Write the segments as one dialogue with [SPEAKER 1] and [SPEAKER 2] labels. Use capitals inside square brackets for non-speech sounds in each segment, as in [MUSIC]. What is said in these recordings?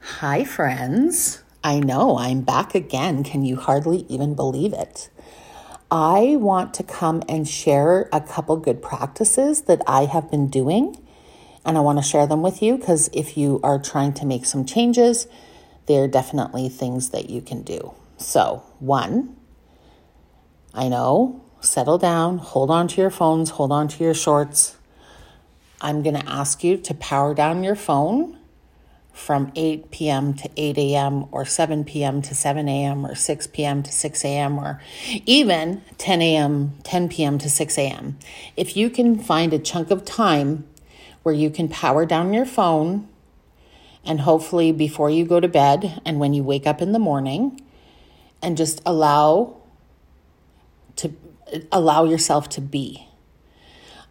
[SPEAKER 1] Hi, friends. I know I'm back again. Can you hardly even believe it? I want to come and share a couple good practices that I have been doing, and I want to share them with you because if you are trying to make some changes, they're definitely things that you can do. So, one, I know, settle down, hold on to your phones, hold on to your shorts. I'm going to ask you to power down your phone from 8 p.m. to 8 a.m. or 7 p.m. to 7 a.m. or 6 p.m. to 6 a.m. or even 10 a.m., 10 p.m. to 6 a.m. If you can find a chunk of time where you can power down your phone and hopefully before you go to bed and when you wake up in the morning and just allow to allow yourself to be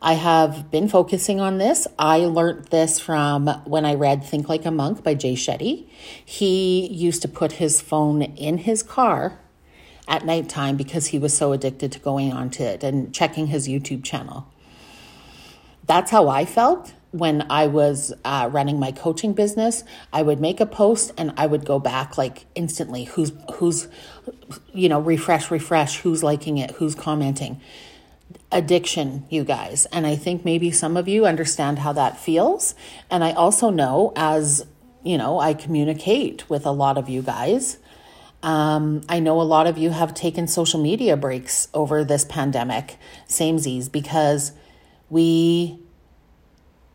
[SPEAKER 1] I have been focusing on this. I learned this from when I read Think Like a Monk by Jay Shetty. He used to put his phone in his car at nighttime because he was so addicted to going onto it and checking his YouTube channel. That's how I felt when I was uh, running my coaching business. I would make a post and I would go back like instantly. Who's who's you know refresh refresh. Who's liking it? Who's commenting? Addiction, you guys. And I think maybe some of you understand how that feels. And I also know as, you know, I communicate with a lot of you guys. Um, I know a lot of you have taken social media breaks over this pandemic, samesies, because we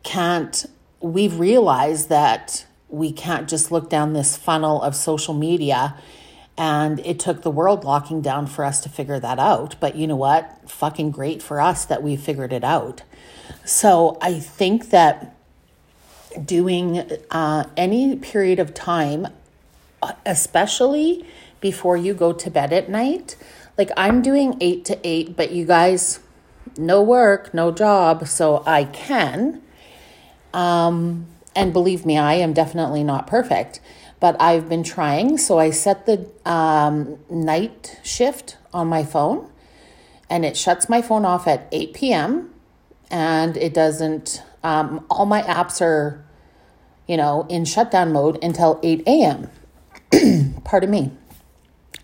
[SPEAKER 1] can't, we've realized that we can't just look down this funnel of social media and it took the world locking down for us to figure that out. But you know what? Fucking great for us that we figured it out. So I think that doing uh, any period of time, especially before you go to bed at night, like I'm doing eight to eight, but you guys, no work, no job, so I can. Um, and believe me, I am definitely not perfect but I've been trying. So I set the um, night shift on my phone and it shuts my phone off at 8 p.m. and it doesn't, um, all my apps are, you know, in shutdown mode until 8 a.m. [CLEARS THROAT] Pardon me.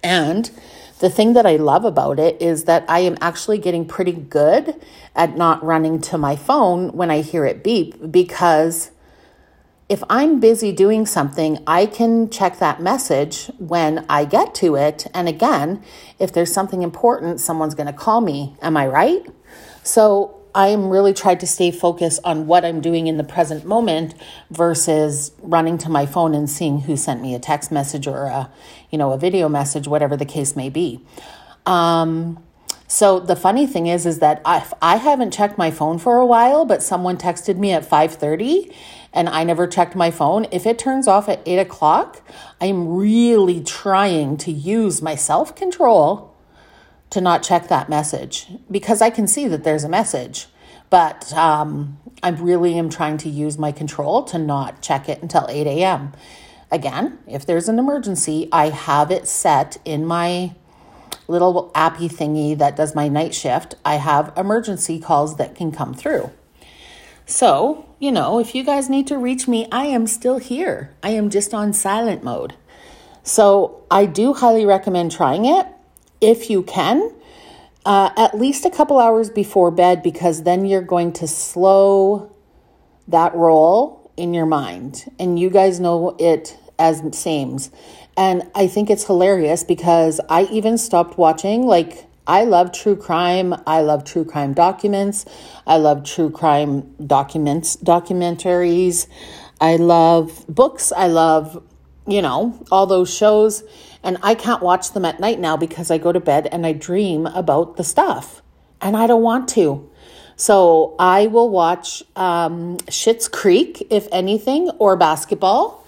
[SPEAKER 1] And the thing that I love about it is that I am actually getting pretty good at not running to my phone when I hear it beep because if I'm busy doing something, I can check that message when I get to it. And again, if there's something important, someone's going to call me. Am I right? So I'm really trying to stay focused on what I'm doing in the present moment versus running to my phone and seeing who sent me a text message or a, you know, a video message, whatever the case may be. Um, so the funny thing is, is that I, I haven't checked my phone for a while, but someone texted me at 530 and I never checked my phone. If it turns off at eight o'clock, I'm really trying to use my self control to not check that message because I can see that there's a message. But um, I really am trying to use my control to not check it until 8 a.m. Again, if there's an emergency, I have it set in my little appy thingy that does my night shift, I have emergency calls that can come through. So, you know, if you guys need to reach me, I am still here. I am just on silent mode. So, I do highly recommend trying it if you can, uh, at least a couple hours before bed, because then you're going to slow that roll in your mind. And you guys know it as sames. And I think it's hilarious because I even stopped watching. Like, I love true crime. I love true crime documents. I love true crime documents, documentaries. I love books. I love, you know, all those shows. And I can't watch them at night now because I go to bed and I dream about the stuff. And I don't want to. So I will watch um, Schitt's Creek, if anything, or basketball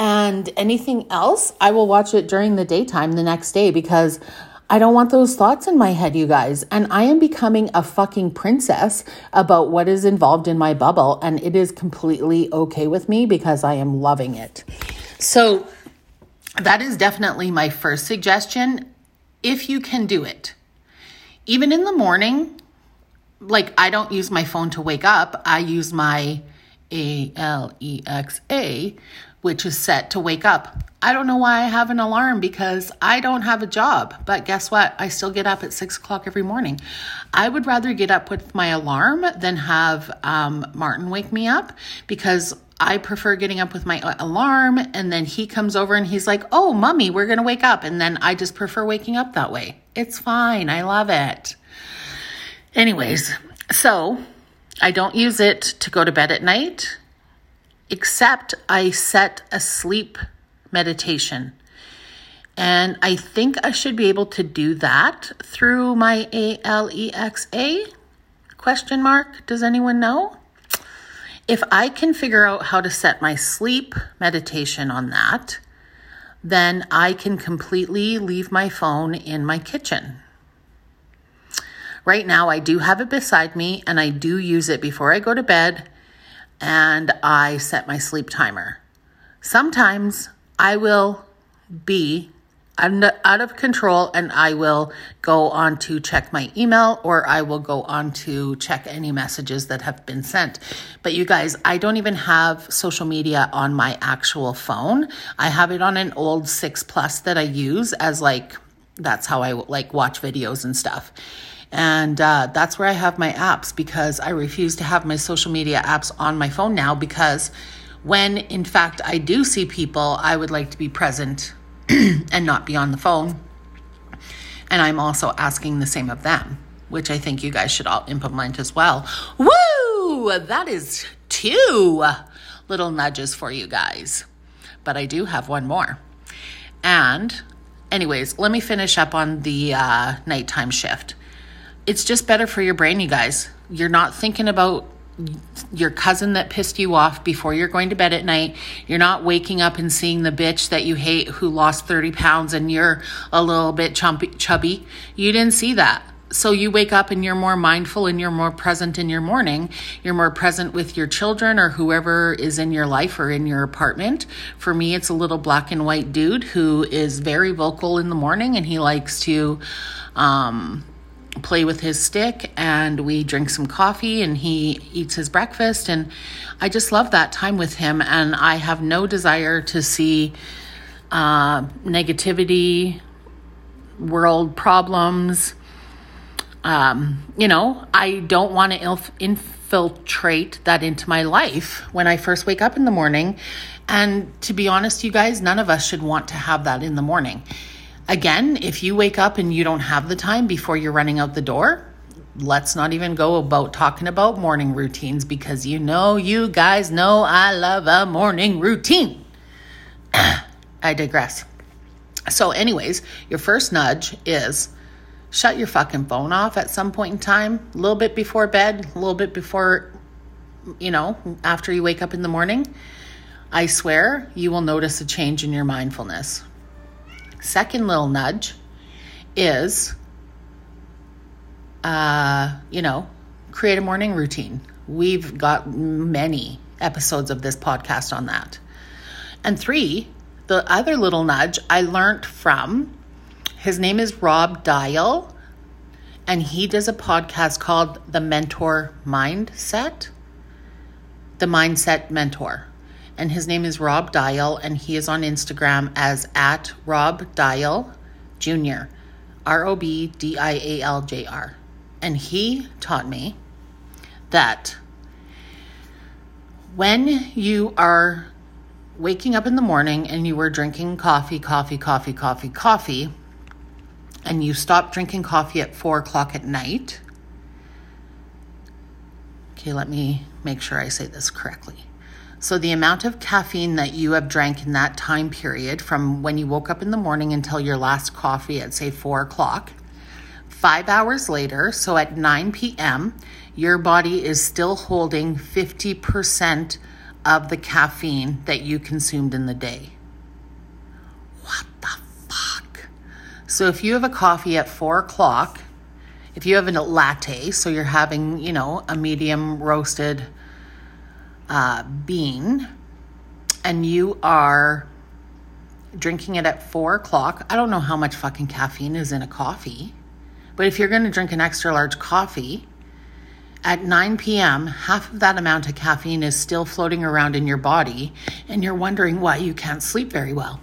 [SPEAKER 1] and anything else, I will watch it during the daytime the next day because I don't want those thoughts in my head, you guys. And I am becoming a fucking princess about what is involved in my bubble. And it is completely okay with me because I am loving it. So, that is definitely my first suggestion if you can do it. Even in the morning, like I don't use my phone to wake up, I use my A L E X A which is set to wake up. I don't know why I have an alarm because I don't have a job. But guess what? I still get up at six o'clock every morning. I would rather get up with my alarm than have um, Martin wake me up because I prefer getting up with my alarm and then he comes over and he's like, Oh, mommy, we're going to wake up. And then I just prefer waking up that way. It's fine. I love it. Anyways, so I don't use it to go to bed at night, except I set a sleep meditation. And I think I should be able to do that through my Alexa question mark. Does anyone know? If I can figure out how to set my sleep meditation on that, then I can completely leave my phone in my kitchen. Right now, I do have it beside me and I do use it before I go to bed and I set my sleep timer. Sometimes I will be out of control and I will go on to check my email or I will go on to check any messages that have been sent. But you guys, I don't even have social media on my actual phone. I have it on an old 6 Plus that I use as like that's how I like watch videos and stuff. And uh, that's where I have my apps because I refuse to have my social media apps on my phone now because when in fact I do see people, I would like to be present [CLEARS THROAT] and not be on the phone. And I'm also asking the same of them, which I think you guys should all implement as well. Woo! That is two little nudges for you guys. But I do have one more. And, anyways, let me finish up on the uh, nighttime shift. It's just better for your brain, you guys. You're not thinking about your cousin that pissed you off before you're going to bed at night. You're not waking up and seeing the bitch that you hate who lost 30 pounds and you're a little bit chumpy, chubby. You didn't see that. So you wake up and you're more mindful and you're more present in your morning. You're more present with your children or whoever is in your life or in your apartment. For me, it's a little black and white dude who is very vocal in the morning and he likes to, um, play with his stick and we drink some coffee and he eats his breakfast and I just love that time with him and I have no desire to see uh, negativity, world problems. Um, you know, I don't want to inf- infiltrate that into my life when I first wake up in the morning. And to be honest, you guys, none of us should want to have that in the morning. Again, if you wake up and you don't have the time before you're running out the door, let's not even go about talking about morning routines because you know, you guys know I love a morning routine. [CLEARS THROAT] I digress. So, anyways, your first nudge is shut your fucking phone off at some point in time, a little bit before bed, a little bit before, you know, after you wake up in the morning. I swear you will notice a change in your mindfulness. Second little nudge is, uh, you know, create a morning routine. We've got many episodes of this podcast on that. And three, the other little nudge I learned from, his name is Rob Dial, and he does a podcast called The Mentor Mindset. The Mindset Mentor and his name is Rob Dial, and he is on Instagram as at Rob Dial Jr. R O B D I A L J R. And he taught me that when you are waking up in the morning and you are drinking coffee, coffee, coffee, coffee, coffee, and you stop drinking coffee at four o'clock at night. Okay, let me make sure I say this correctly. So, the amount of caffeine that you have drank in that time period from when you woke up in the morning until your last coffee at, say, four o'clock, five hours later, so at 9 p.m., your body is still holding 50% of the caffeine that you consumed in the day. What the fuck? So, if you have a coffee at four o'clock, if you have a latte, so you're having, you know, a medium roasted uh, bean and you are drinking it at four o'clock, I don't know how much fucking caffeine is in a coffee, but if you're going to drink an extra large coffee At 9 p.m., half of that amount of caffeine is still floating around in your body, and you're wondering why you can't sleep very well.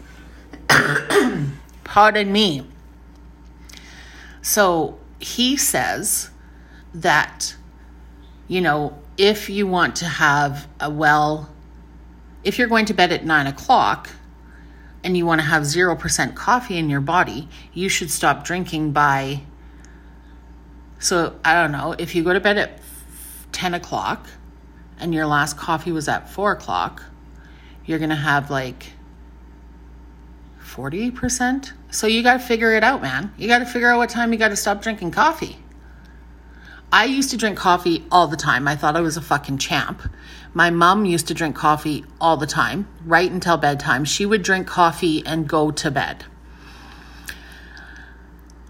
[SPEAKER 1] [COUGHS] Pardon me. So he says that, you know, if you want to have a well, if you're going to bed at nine o'clock and you want to have 0% coffee in your body, you should stop drinking by. So I don't know, if you go to bed at 10 o'clock and your last coffee was at 4 o'clock, you're going to have like 40%. So you got to figure it out, man. You got to figure out what time you got to stop drinking coffee. I used to drink coffee all the time. I thought I was a fucking champ. My mom used to drink coffee all the time, right until bedtime. She would drink coffee and go to bed.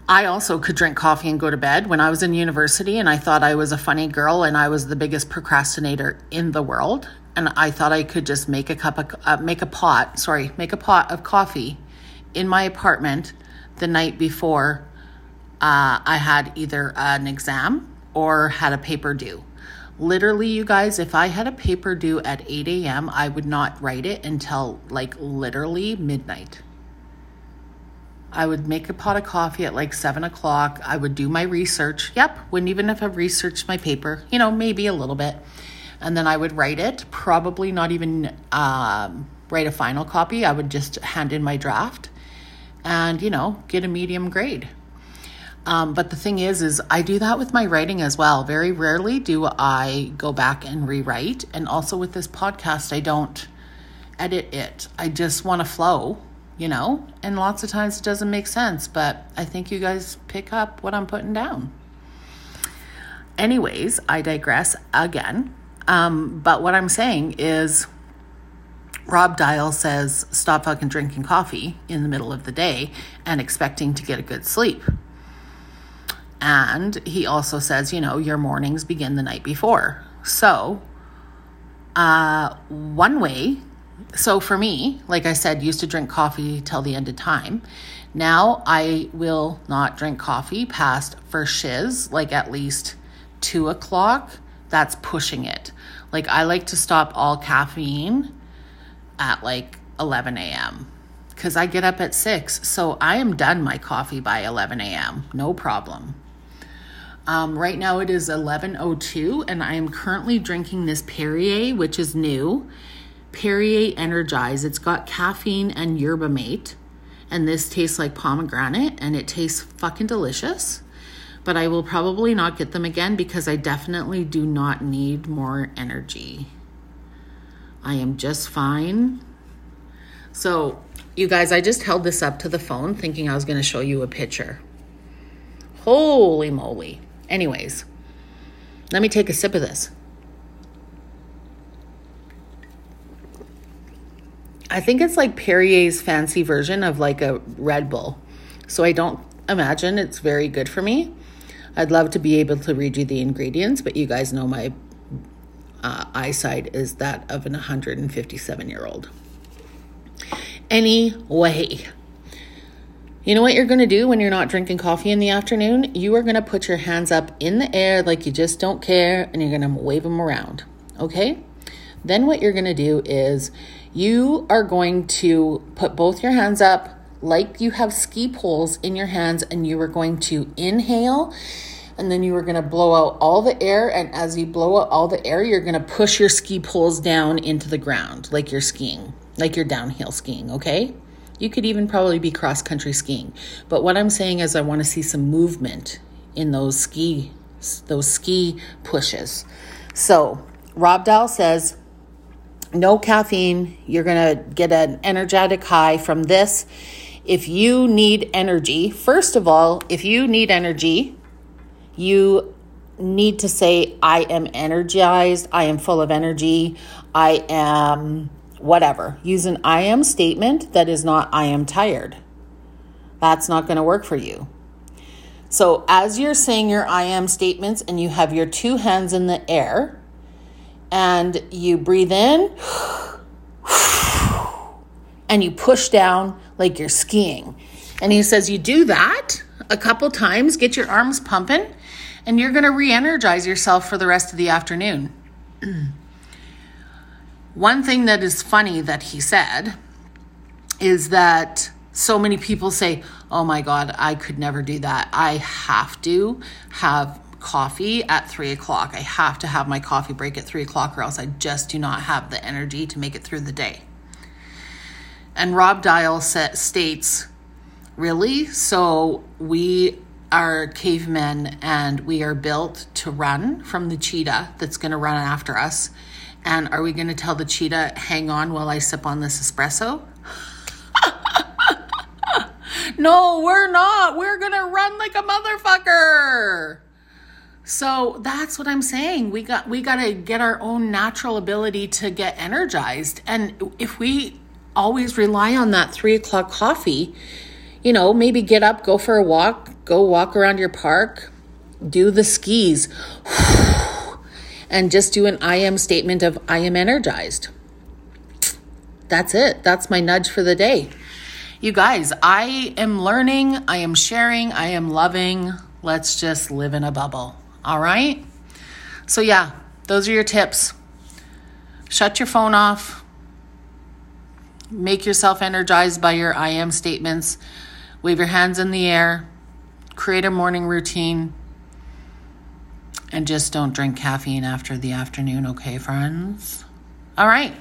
[SPEAKER 1] I also could drink coffee and go to bed when I was in university, and I thought I was a funny girl and I was the biggest procrastinator in the world. And I thought I could just make a cup of, uh, make a pot, sorry, make a pot of coffee in my apartment the night before uh, I had either an exam or had a paper due. Literally, you guys, if I had a paper due at 8 a.m., I would not write it until like literally midnight. I would make a pot of coffee at like seven o'clock. I would do my research. Yep, wouldn't even have researched my paper, you know, maybe a little bit. And then I would write it, probably not even um, write a final copy. I would just hand in my draft and, you know, get a medium grade. Um, but the thing is, is I do that with my writing as well. Very rarely do I go back and rewrite. And also with this podcast, I don't edit it. I just want to flow you know? And lots of times it doesn't make sense, but I think you guys pick up what I'm putting down. Anyways, I digress again. Um, but what I'm saying is, Rob Dial says, stop fucking drinking coffee in the middle of the day and expecting to get a good sleep. And he also says, you know, your mornings begin the night before. So, uh, one way so for me, like I said, used to drink coffee till the end of time. Now I will not drink coffee past for shiz, like at least two o'clock. That's pushing it. Like I like to stop all caffeine at like 11 a.m. because I get up at six. So I am done my coffee by 11 a.m. No problem. Um, right now it is 11:02, and I am currently drinking this Perrier, which is new Perrier Energize. It's got caffeine and yerba mate, and this tastes like pomegranate and it tastes fucking delicious. But I will probably not get them again because I definitely do not need more energy. I am just fine. So, you guys, I just held this up to the phone thinking I was going to show you a picture. Holy moly. Anyways, let me take a sip of this. I think it's like Perrier's fancy version of like a Red Bull. So I don't imagine it's very good for me. I'd love to be able to read you the ingredients, but you guys know my uh, eyesight is that of an 157 year old. Anyway, you know what you're going to do when you're not drinking coffee in the afternoon? You are going to put your hands up in the air like you just don't care and you're going to wave them around. Okay? Then what you're going to do is you are going to put both your hands up like you have ski poles in your hands, and you are going to inhale. And then you are going to blow out all the air. And as you blow out all the air, you're going to push your ski poles down into the ground like you're skiing, like you're downhill skiing, okay? You could even probably be cross country skiing. But what I'm saying is, I want to see some movement in those ski those ski pushes. So Rob Dial says no caffeine. You're to get an energetic high from this. If you need energy, first of all, if you need energy, you need to say, I am energized, I am full of energy, I am whatever. Use an I am statement that is not I am tired. That's not going to work for you. So, as you're saying your I am statements and you have your two hands in the air, and you breathe in [SIGHS] and you push down like you're skiing. And he says, You do that a couple times, get your arms pumping, and you're going to re energize yourself for the rest of the afternoon. [CLEARS THROAT] One thing that is funny that he said is that so many people say, Oh my God, I could never do that. I have to have coffee at three o'clock. I have to have my coffee break at three o'clock, or else I just do not have the energy to make it through the day. And Rob Dial states, Really? So we are cavemen and we are built to run from the cheetah that's going to run after us. And are we going to tell the cheetah, hang on while I sip on this espresso? no, we're not. We're going to run like a motherfucker. So that's what I'm saying. We got we got to get our own natural ability to get energized, and if we always rely on that three o'clock coffee, you know, maybe get up, go for a walk, go walk around your park, do the skis, and just do an I am statement of I am energized. That's it. That's my nudge for the day. You guys, I am learning, I am sharing, I am loving. Let's just live in a bubble. All right? So, yeah, those are your tips. Shut your phone off. Make yourself energized by your I am statements. Wave your hands in the air. Create a morning routine. And just don't drink caffeine after the afternoon, okay, friends? All right.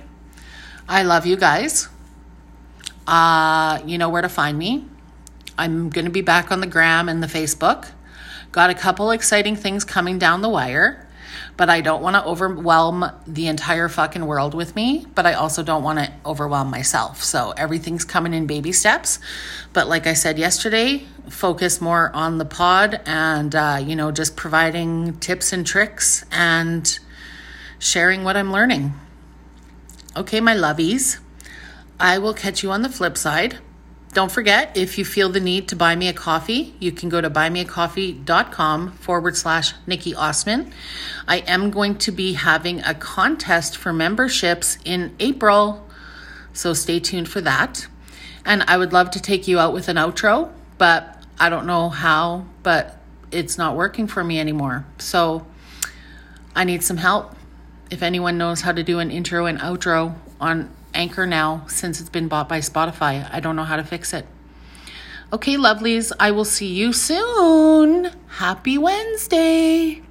[SPEAKER 1] I love you guys. Uh, you know where to find me. I'm going to be back on the gram and the Facebook. Got a couple exciting things coming down the wire, but I don't want to overwhelm the entire fucking world with me, but I also don't want to overwhelm myself. So everything's coming in baby steps. But like I said yesterday, focus more on the pod and, uh, you know, just providing tips and tricks and sharing what I'm learning. Okay, my lovies, I will catch you on the flip side. Don't forget, if you feel the need to buy me a coffee, you can go to buymeacoffee.com forward slash Nikki Austman. I am going to be having a contest for memberships in April, so stay tuned for that. And I would love to take you out with an outro, but I don't know how, but it's not working for me anymore. So I need some help. If anyone knows how to do an intro and outro on Anchor now since it's been bought by Spotify. I don't know how to fix it. Okay, lovelies, I will see you soon. Happy Wednesday.